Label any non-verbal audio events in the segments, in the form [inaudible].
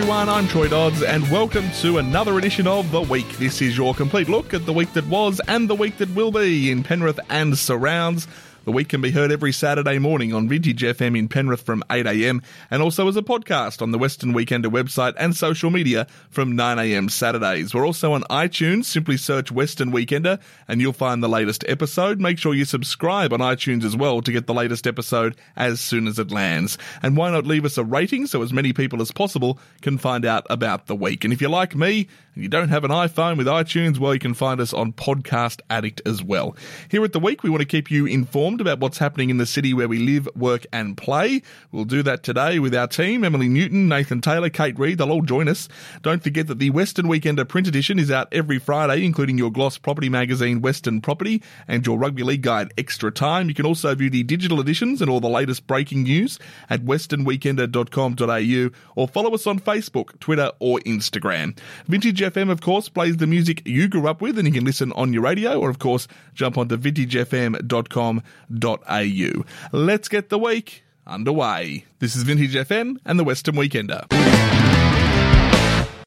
everyone. I'm Troy Dodds, and welcome to another edition of The Week. This is your complete look at the week that was and the week that will be in Penrith and surrounds. The week can be heard every Saturday morning on Vintage FM in Penrith from 8am and also as a podcast on the Western Weekender website and social media from 9am Saturdays. We're also on iTunes. Simply search Western Weekender and you'll find the latest episode. Make sure you subscribe on iTunes as well to get the latest episode as soon as it lands. And why not leave us a rating so as many people as possible can find out about the week. And if you're like me and you don't have an iPhone with iTunes, well, you can find us on Podcast Addict as well. Here at the week, we want to keep you informed about what's happening in the city where we live, work, and play. We'll do that today with our team Emily Newton, Nathan Taylor, Kate Reid. They'll all join us. Don't forget that the Western Weekender print edition is out every Friday, including your gloss property magazine, Western Property, and your rugby league guide, Extra Time. You can also view the digital editions and all the latest breaking news at westernweekender.com.au or follow us on Facebook, Twitter, or Instagram. Vintage FM, of course, plays the music you grew up with, and you can listen on your radio or, of course, jump onto vintagefm.com au. Let's get the week underway. This is Vintage FM and the Western Weekender.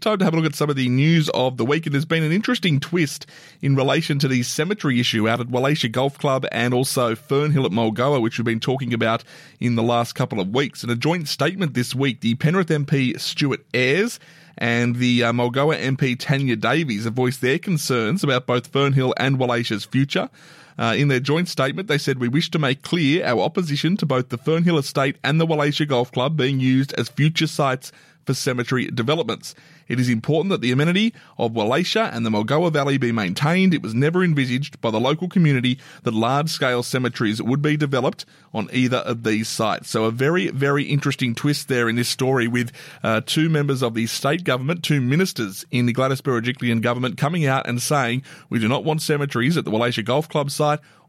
Time to have a look at some of the news of the week, and there's been an interesting twist in relation to the cemetery issue out at Wallacia Golf Club and also Fernhill at Mulgoa, which we've been talking about in the last couple of weeks. In a joint statement this week, the Penrith MP Stuart Ayres and the uh, Mulgoa MP Tanya Davies have voiced their concerns about both Fernhill and Wallacia's future. Uh, in their joint statement, they said, We wish to make clear our opposition to both the Fernhill Estate and the Wallacia Golf Club being used as future sites for cemetery developments. It is important that the amenity of Wallacia and the Mulgoa Valley be maintained. It was never envisaged by the local community that large scale cemeteries would be developed on either of these sites. So, a very, very interesting twist there in this story with uh, two members of the state government, two ministers in the Gladys Berejiklian government coming out and saying, We do not want cemeteries at the Wallacia Golf Club site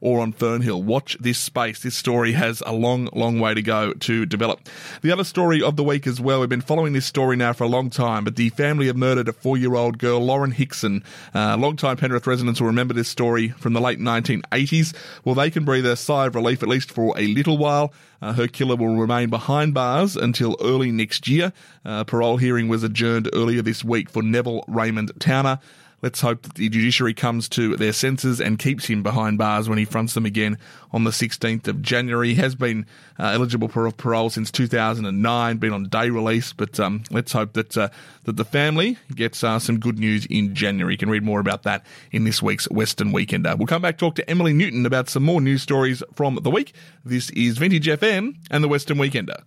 or on Fernhill. Watch this space. This story has a long, long way to go to develop. The other story of the week as well, we've been following this story now for a long time, but the family have murdered a four year old girl, Lauren Hickson. Uh, long-time Penrith residents will remember this story from the late 1980s. Well, they can breathe a sigh of relief, at least for a little while. Uh, her killer will remain behind bars until early next year. Uh, parole hearing was adjourned earlier this week for Neville Raymond Towner. Let's hope that the judiciary comes to their senses and keeps him behind bars when he fronts them again on the 16th of January. He has been uh, eligible for parole since 2009, been on day release, but um, let's hope that uh, that the family gets uh, some good news in January. You can read more about that in this week's Western Weekender. We'll come back talk to Emily Newton about some more news stories from the week. This is Vintage FM and the Western Weekender.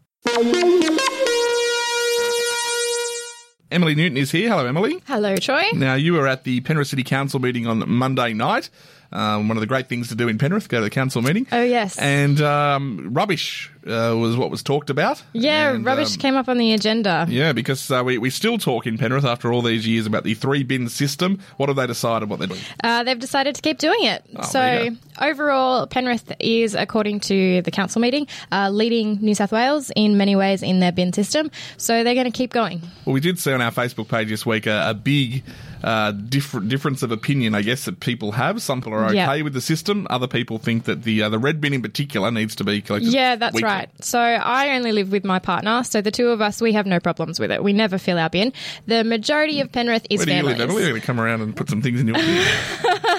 Emily Newton is here. Hello, Emily. Hello, Troy. Now, you were at the Penrith City Council meeting on Monday night. Um, one of the great things to do in Penrith, go to the council meeting. Oh, yes. And um, rubbish uh, was what was talked about. Yeah, and, rubbish um, came up on the agenda. Yeah, because uh, we, we still talk in Penrith after all these years about the three bin system. What have they decided what they're doing? Uh, they've decided to keep doing it. Oh, so, there you go. overall, Penrith is, according to the council meeting, uh, leading New South Wales in many ways in their bin system. So, they're going to keep going. Well, we did see on our Facebook page this week a, a big uh, different difference of opinion, I guess, that people have. Some people are okay Yeah. with the system. Other people think that the uh, the red bin in particular needs to be collected. Yeah, that's weekly. right. So I only live with my partner. So the two of us, we have no problems with it. We never fill our bin. The majority of Penrith is Where do you families. live, Emily? You're going to come around and put some things in your bin. [laughs]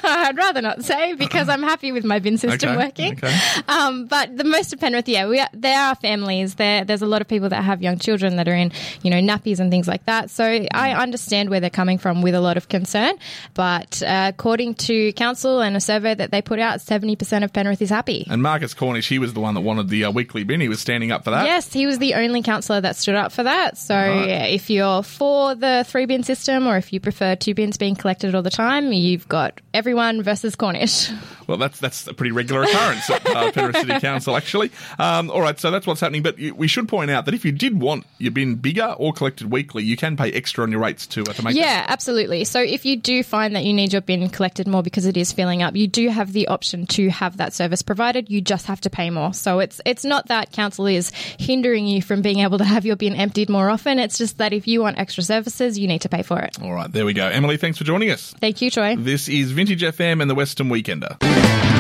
I'd rather not say because I'm happy with my bin system Okay, working. okay. Um, but the most of Penrith, yeah, we are, there are families. There, there's a lot of people that have young children that are in, you know, nappies and things like that. So I Mm. understand where they're coming from with a lot of concern. But uh, according to council and a survey that they put out, 70% of Penrith is happy. And Marcus Cornish, he was the one that wanted the uh, weekly bin. He was standing up for that. Yes, he was the only councillor that stood up for that. So Right. yeah, if you're for the three bin system or if you prefer two bins being collected all the time, you've got everyone versus Cornish. [laughs] Well, that's that's a pretty regular occurrence at uh, Penrith City Council, actually. Um, all right, so that's what's happening. But we should point out that if you did want your bin bigger or collected weekly, you can pay extra on your rates to uh, to make Yeah, absolutely. So if you do find that you need your bin collected more because it is filling up, you do have the option to have that service provided. You just have to pay more. So it's it's not that council is hindering you from being able to have your bin emptied more often. It's just that if you want extra services, you need to pay for it. All right, there we go. Emily, thanks for joining us. Thank you, Troy. This is Vintage FM and the Western Weekender.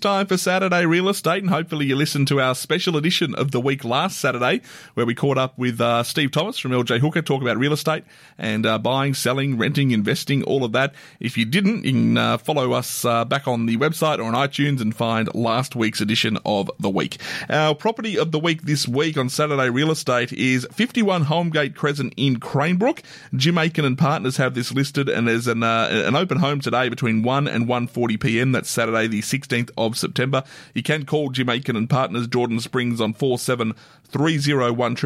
Time for Saturday real estate, and hopefully you listened to our special edition of the week last Saturday, where we caught up with uh, Steve Thomas from LJ Hooker, talk about real estate and uh, buying, selling, renting, investing, all of that. If you didn't, you can uh, follow us uh, back on the website or on iTunes and find last week's edition of the week. Our property of the week this week on Saturday real estate is 51 Holmgate Crescent in Cranebrook. Jim Aitken and partners have this listed, and there's an uh, an open home today between 1 and 1:40 p.m. That's Saturday, the 16th of September. You can call Jim Aitken and partners Jordan Springs on 47 301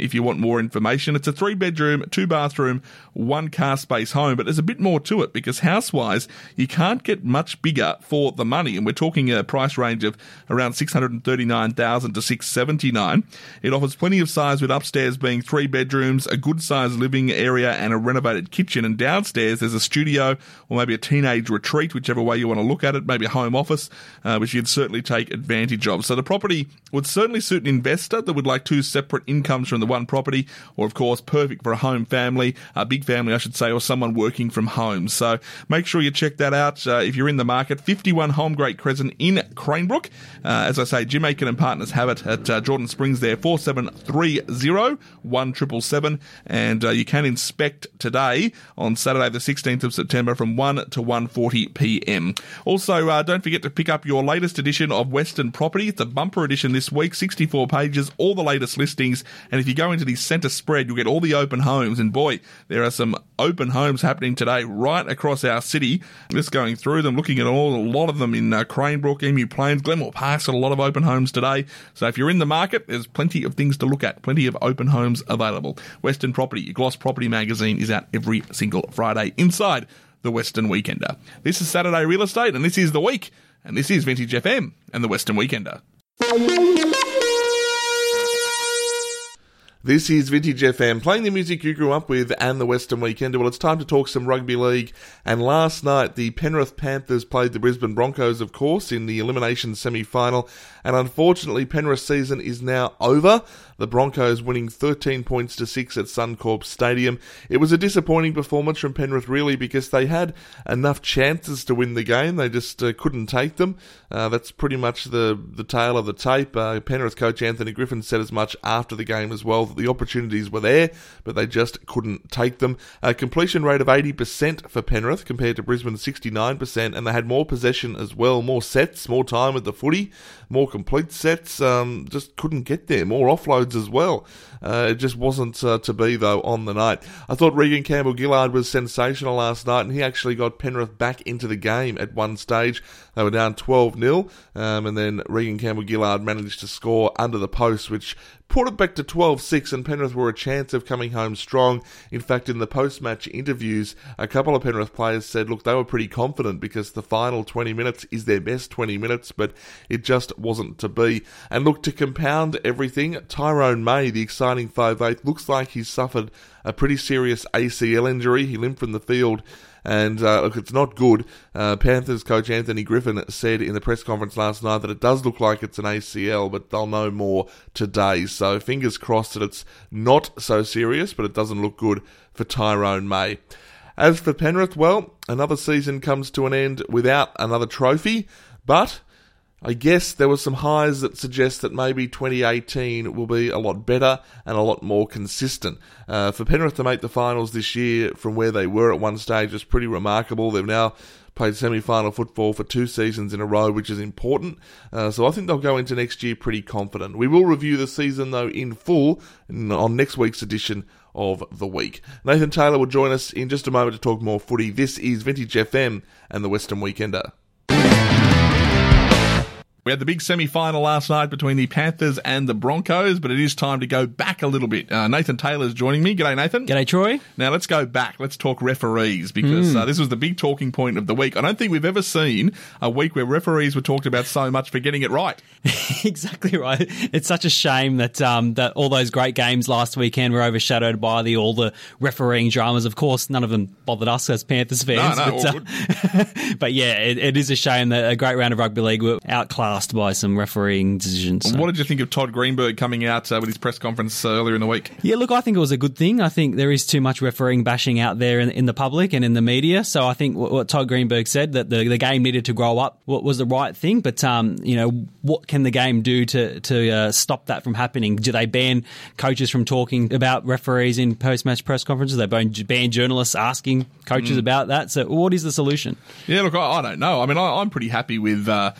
if you want more information. It's a three bedroom, two bathroom, one car space home, but there's a bit more to it because house wise, you can't get much bigger for the money. And we're talking a price range of around 639,000 to 679. It offers plenty of size with upstairs being three bedrooms, a good sized living area and a renovated kitchen. And downstairs there's a studio or maybe a teenage retreat, whichever way you want to look at it, maybe a home office, uh, which you'd certainly take advantage of. So the property would certainly suit an investor would like two separate incomes from the one property, or of course, perfect for a home family, a big family, I should say, or someone working from home. So make sure you check that out uh, if you're in the market. 51 Holmgate Crescent in Cranebrook. Uh, as I say, Jim Aitken and partners have it at uh, Jordan Springs there, 4730 1777. And uh, you can inspect today on Saturday, the 16th of September from 1 to 1.40 p.m. Also, uh, don't forget to pick up your latest edition of Western Property. It's a bumper edition this week, 64 pages, all the latest listings. And if you go into the centre spread, you'll get all the open homes. And boy, there are some open homes happening today right across our city. Just going through them, looking at all, a lot of them in uh, Cranebrook, Emu Plains, Glenmore Park's got a lot of open homes today. So if you're in the market, there's plenty of things to look at, plenty of open homes available. Western Property, your Gloss Property magazine is out every single Friday inside the Western Weekender. This is Saturday Real Estate, and this is the week, and this is Vintage FM and the Western Weekender. This is Vintage FM, playing the music you grew up with and the Western Weekender. Well, it's time to talk some rugby league. And last night, the Penrith Panthers played the Brisbane Broncos, of course, in the elimination semi final. And unfortunately, Penrith's season is now over the Broncos winning 13 points to 6 at Suncorp Stadium. It was a disappointing performance from Penrith, really, because they had enough chances to win the game. They just uh, couldn't take them. Uh, that's pretty much the, the tale of the tape. Uh, Penrith coach Anthony Griffin said as much after the game as well, that the opportunities were there, but they just couldn't take them. A completion rate of 80% for Penrith compared to Brisbane 69%, and they had more possession as well, more sets, more time at the footy, more complete sets. Um, just couldn't get there. More offloads as well. Uh, it just wasn't uh, to be, though, on the night. I thought Reagan Campbell Gillard was sensational last night, and he actually got Penrith back into the game at one stage. They were down 12 0, um, and then Reagan Campbell Gillard managed to score under the post, which put it back to 12 6, and Penrith were a chance of coming home strong. In fact, in the post match interviews, a couple of Penrith players said, look, they were pretty confident because the final 20 minutes is their best 20 minutes, but it just wasn't to be. And look, to compound everything, Tyrone May, the exciting starting 5'8", looks like he's suffered a pretty serious ACL injury. He limped from the field. And uh, look, it's not good. Uh, Panthers coach Anthony Griffin said in the press conference last night that it does look like it's an ACL, but they'll know more today. So fingers crossed that it's not so serious, but it doesn't look good for Tyrone May. As for Penrith, well, another season comes to an end without another trophy, but I guess there were some highs that suggest that maybe 2018 will be a lot better and a lot more consistent. Uh, for Penrith to make the finals this year from where they were at one stage is pretty remarkable. They've now played semi-final football for two seasons in a row, which is important. Uh, so I think they'll go into next year pretty confident. We will review the season though in full on next week's edition of the week. Nathan Taylor will join us in just a moment to talk more footy. This is Vintage FM and the Western Weekender. We had the big semi final last night between the Panthers and the Broncos, but it is time to go back a little bit. Uh, Nathan Taylor's joining me. G'day, Nathan. G'day, Troy. Now let's go back. Let's talk referees because mm. uh, this was the big talking point of the week. I don't think we've ever seen a week where referees were talked about so much for getting it right. [laughs] exactly right. It's such a shame that um, that all those great games last weekend were overshadowed by the all the refereeing dramas. Of course, none of them bothered us as Panthers fans. No, no, but, uh, [laughs] but yeah, it, it is a shame that a great round of rugby league were outclassed cast by some refereeing decisions. So. What did you think of Todd Greenberg coming out uh, with his press conference uh, earlier in the week? Yeah, look, I think it was a good thing. I think there is too much refereeing bashing out there in, in the public and in the media. So I think what, what, Todd Greenberg said that the, the game needed to grow up what was the right thing. But um, you know, what can the game do to to uh, stop that from happening? Do they ban coaches from talking about referees in post match press conferences? They ban, ban journalists asking coaches mm. about that. So what is the solution? Yeah, look, I, I don't know. I mean, I, am pretty happy with uh,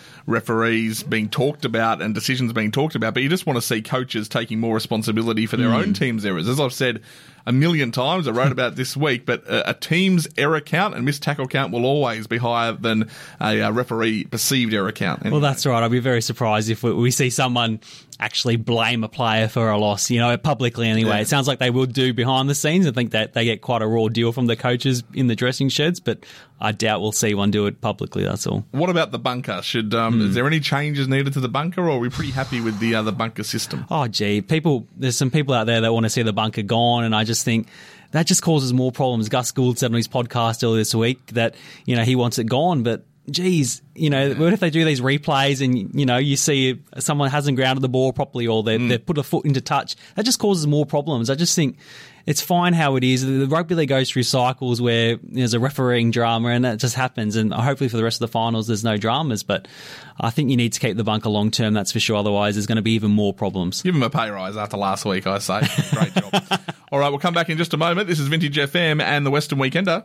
referees being talked about and decisions being talked about, but you just want to see coaches taking more responsibility for their mm. own team's errors. As I've said a million times. I wrote about this week, but a, a, team's error count and missed tackle count will always be higher than a, a referee perceived error count. Anyway. Well, that's right. I'd be very surprised if we, we, see someone actually blame a player for a loss, you know, publicly anyway. Yeah. It sounds like they will do behind the scenes. I think that they get quite a raw deal from the coaches in the dressing sheds, but I doubt we'll see one do it publicly. That's all. What about the bunker? Should um, mm. is there any changes needed to the bunker, or are we pretty happy with the uh, the bunker system? Oh, gee, people. There's some people out there that want to see the bunker gone, and I just think that just causes more problems. Gus Gould said on his podcast earlier this week that you know he wants it gone, but geez, you know, what if they do these replays and, you know, you see someone hasn't grounded the ball properly or they, mm. they've put a foot into touch? That just causes more problems. I just think it's fine how it is. The rugby league goes through cycles where there's a refereeing drama and that just happens. And hopefully for the rest of the finals, there's no dramas. But I think you need to keep the bunker long term, that's for sure. Otherwise, there's going to be even more problems. Give them a pay rise after last week, I say. Great job. [laughs] All right, we'll come back in just a moment. This is Vintage FM and the Western Weekender.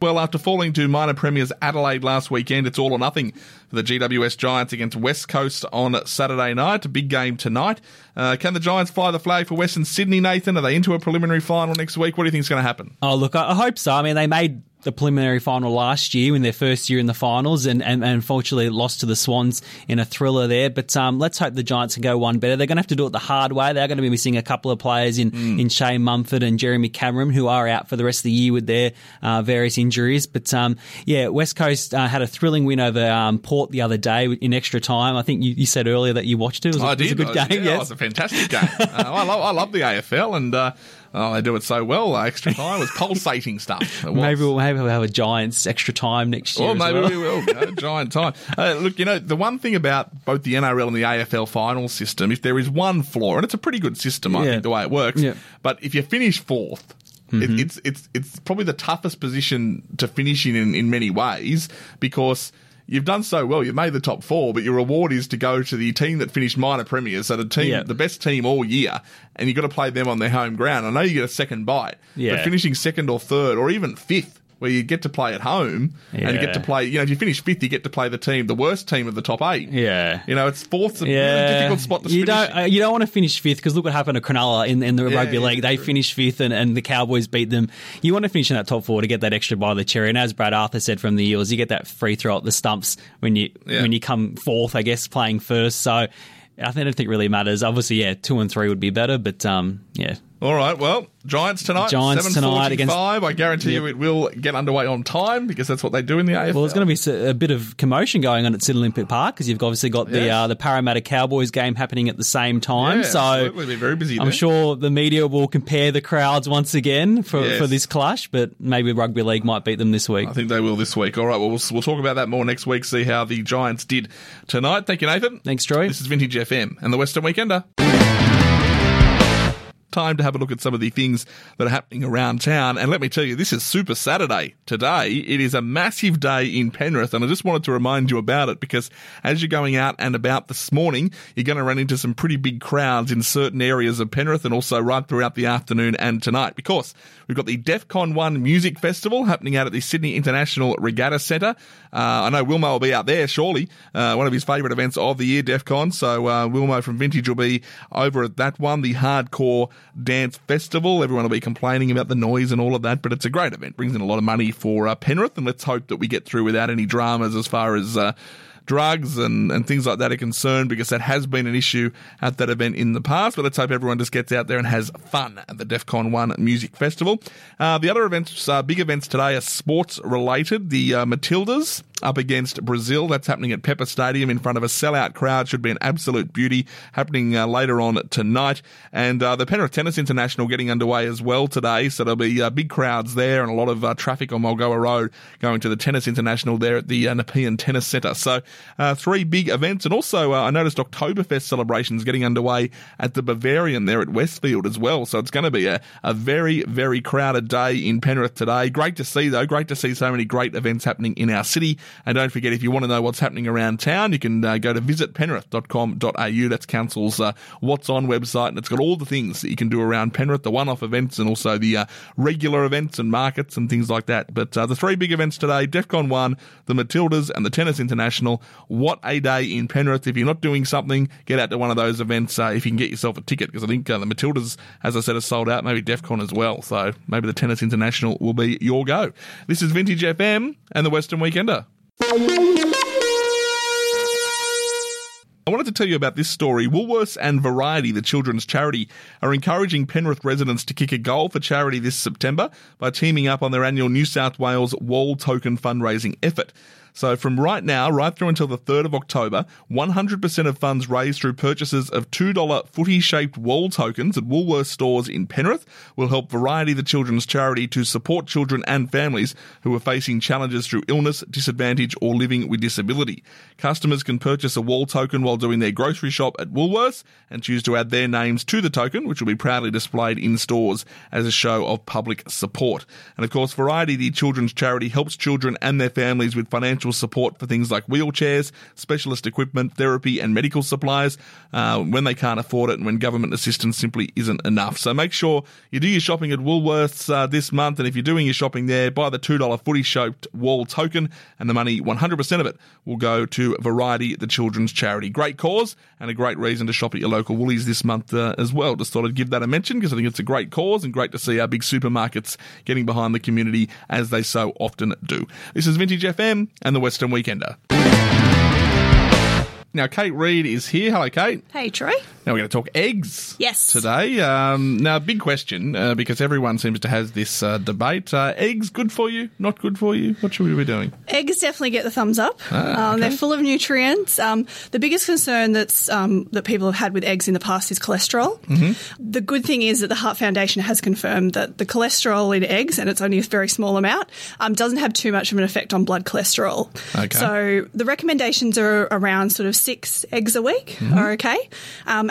Well, after falling to minor premiers Adelaide last weekend, it's all or nothing for the GWS Giants against West Coast on Saturday night. A big game tonight. Uh, can the Giants fly the flag for Western Sydney, Nathan? Are they into a preliminary final next week? What do you think is going to happen? Oh, look, I hope so. I mean, they made the preliminary final last year in their first year in the finals and, and, and unfortunately lost to the Swans in a thriller there. But um, let's hope the Giants can go one better. They're going to have to do it the hard way. They're going to be missing a couple of players in, mm. in Shane Mumford and Jeremy Cameron who are out for the rest of the year with their uh, various injuries. But um, yeah, West Coast uh, had a thrilling win over um, Port the other day in extra time. I think you, you said earlier that you watched it. It was, a, it was a good game. Yeah, yes. it was a fantastic game. uh, I, love, I love the AFL and uh, Oh, they do it so well. Extra time was pulsating stuff. [laughs] Maybe we'll, maybe we'll have a Giants extra time next year. Or maybe well. we will. [laughs] Giant time. Uh, look, you know, the one thing about both the NRL and the AFL final system, if there is one flaw, and it's a pretty good system, I yeah. think, the way it works, yeah. but if you finish 4th mm-hmm. it, it's it's it's probably the toughest position to finish in, in in many ways because – you've done so well. You've made the top four, but your reward is to go to the team that finished minor premiers, so the team, yeah. the best team all year, and you've got to play them on their home ground. I know you get a second bite, yeah. but finishing second or third or even fifth where you get to play at home yeah. and you get to play. You know, if you finish fifth, you get to play the team, the worst team of the top eight. Yeah, you know, it's fourth. A yeah. really difficult spot to. You finish. don't. Uh, you don't want to finish fifth because look what happened to Cronulla in, in the yeah, rugby league. They true. finished fifth and, and the Cowboys beat them. You want to finish in that top four to get that extra by the cherry. And as Brad Arthur said from the Eels, you get that free throw at the stumps when you when you come fourth. I guess playing first. So I I don't think it really matters. Obviously, yeah, two and three would be better, but um, yeah, all right. Well, Giants tonight. Giants tonight against. I guarantee yep. you it will get underway on time because that's what they do in the AFL. Well, there's going to be a bit of commotion going on at Sydney Olympic Park because you've obviously got the uh, the Parramatta Cowboys game happening at the same time. Yeah, so absolutely. Be very busy. I'm sure the media will compare the crowds once again for, yes. for this clash, but maybe rugby league might beat them this week. I think they will this week. All right. Well, we'll, we'll talk about that more next week. See how the Giants did tonight. Thank you, Nathan. Thanks, Troy. This is Vintage FM and the Western Weekender time to have a look at some of the things that are happening around town. And let me tell you, this is Super Saturday today. It is a massive day in Penrith, and I just wanted to remind you about it because as you're going out and about this morning, you're going to run into some pretty big crowds in certain areas of Penrith and also right throughout the afternoon and tonight because we've got the DEFCON 1 Music Festival happening out at the Sydney International Regatta Centre. Uh, I know Wilmo will be out there, surely. Uh, one of his favourite events of the year, DEFCON. So uh, Wilmo from Vintage will be over at that one, the hardcore dance festival. Everyone will be complaining about the noise and all of that, but it's a great event. Brings in a lot of money for uh, Penrith, and let's hope that we get through without any dramas as far as uh, drugs and, and things like that are concerned because that has been an issue at that event in the past. But let's hope everyone just gets out there and has fun at the DEFCON 1 Music Festival. Uh, the other events, uh, big events today are sports related. The uh, Matildas up against Brazil. That's happening at Pepper Stadium in front of a sellout crowd. Should be an absolute beauty happening uh, later on tonight. And uh, the Penrith Tennis International getting underway as well today. So there'll be uh, big crowds there and a lot of uh, traffic on Mulgoa Road going to the Tennis International there at the uh, Nepean Tennis Centre. So uh, three big events. And also, I noticed Oktoberfest celebrations getting underway at the Bavarian there at Westfield as well. So it's going to be a, a very, very crowded day in Penrith today. Great to see though. Great to see so many great events happening in our city. And don't forget, if you want to know what's happening around town, you can uh, go to visitpenrith.com.au. That's Council's uh, What's On website, and it's got all the things that you can do around Penrith, the one-off events and also the uh, regular events and markets and things like that. But uh, the three big events today, DEFCON 1, the Matildas and the Tennis International. What a day in Penrith. If you're not doing something, get out to one of those events uh, if you can get yourself a ticket, because I think uh, the Matildas, as I said, are sold out, maybe DEFCON as well. So maybe the Tennis International will be your go. This is Vintage FM and the Western Weekender. I wanted to tell you about this story. Woolworths and Variety, the children's charity, are encouraging Penrith residents to kick a goal for charity this September by teaming up on their annual New South Wales Wall Token fundraising effort. So from right now, right through until the 3rd of October, 100% of funds raised through purchases of $2 footy-shaped wall tokens at Woolworths stores in Penrith will help Variety the Children's Charity to support children and families who are facing challenges through illness, disadvantage or living with disability. Customers can purchase a wall token while doing their grocery shop at Woolworths and choose to add their names to the token, which will be proudly displayed in stores as a show of public support. And of course, Variety the Children's Charity helps children and their families with financial support for things like wheelchairs, specialist equipment, therapy, and medical supplies uh, when they can't afford it and when government assistance simply isn't enough. So make sure you do your shopping at Woolworths uh, this month, and if you're doing your shopping there, buy the $2 footy shaped wall token, and the money, 100% of it, will go to Variety, the children's charity. Great cause and a great reason to shop at your local Woolies this month uh, as well. Just thought I'd give that a mention because I think it's a great cause and great to see our big supermarkets getting behind the community as they so often do. This is Vintage FM and the Western Weekender. Now, Kate Reid is here. Hello, Kate. Hey, Troy. Now we're going to talk eggs. Yes. Today. Um, now, big question uh, because everyone seems to have this uh, debate: uh, eggs good for you? Not good for you? What should we be doing? Eggs definitely get the thumbs up. Ah, um, okay. They're full of nutrients. Um, the biggest concern that's um, that people have had with eggs in the past is cholesterol. Mm-hmm. The good thing is that the Heart Foundation has confirmed that the cholesterol in eggs, and it's only a very small amount, um, doesn't have too much of an effect on blood cholesterol. Okay. So the recommendations are around sort of six eggs a week Mm-hmm. are okay.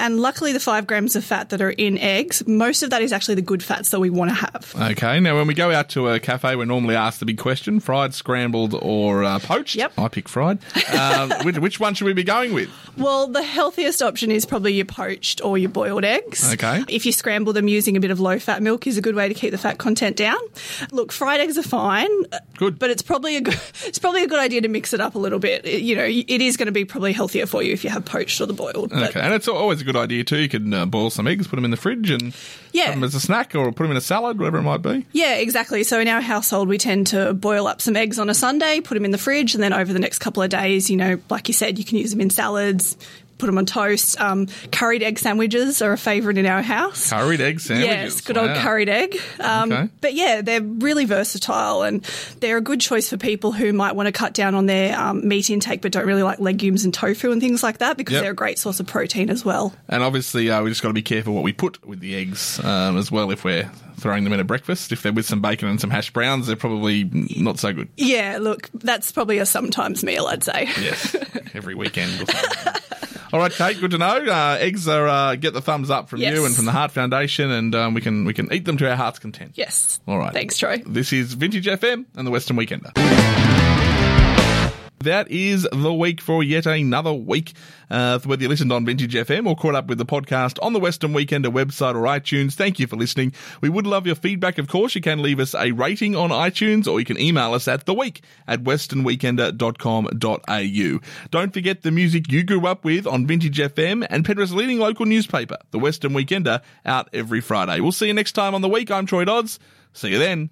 And luckily, the five grams of fat that are in eggs, most of that is actually the good fats that we want to have. Okay. Now, when we go out to a cafe, we're normally asked the big question: fried, scrambled, or uh, poached? Yep. I pick fried. Um, [laughs] which, which one should we be going with? Well, the healthiest option is probably your poached or your boiled eggs. Okay. If you scramble them using a bit of low fat milk is a good way to keep the fat content down. Look, fried eggs are fine. Good. But it's probably a good, [laughs] it's probably a good idea to mix it up a little bit. It- you know, it is going to be probably healthier for you if you have poached or the boiled. Okay, and it's always a good idea too. You can uh, boil some eggs, put them in the fridge, and Yeah. have them as a snack, or put them in a salad, whatever it might be. Yeah, exactly. So in our household, we tend to boil up some eggs on a Sunday, put them in the fridge, and then over the next couple of days, you know, like you said, you can use them in salads, put them on toast. Um, curried egg sandwiches are a favourite in our house. Curried egg sandwiches. Yes, good old curried egg. Um, Okay. But yeah, they're really versatile and they're a good choice for people who might want to cut down on their um, meat intake but don't really like legumes and tofu and things like that because Yep. they're a great source of protein as well. And obviously, uh, we just got to be careful what we put with the eggs um, as well. If we're throwing them in a breakfast, if they're with some bacon and some hash browns, they're probably not so good. Yeah, look, that's probably a sometimes meal, I'd say. Yes, every weekend. [laughs] All right, Kate. Good to know. Uh, eggs are uh, get the thumbs up from Yes. you and from the Heart Foundation, and um, we can we can eat them to our heart's content. Yes. All right. Thanks, Troy. This is Vintage FM and the Western Weekender. That is the week for yet another week. Uh, whether you listened on Vintage FM or caught up with the podcast on the Western Weekender website or iTunes, thank you for listening. We would love your feedback, of course. You can leave us a rating on iTunes or you can email us at theweek at westernweekender.com.au. Don't forget the music you grew up with on Vintage FM and Penrith's leading local newspaper, the Western Weekender, out every Friday. We'll see you next time on the week. I'm Troy Dodds. See you then.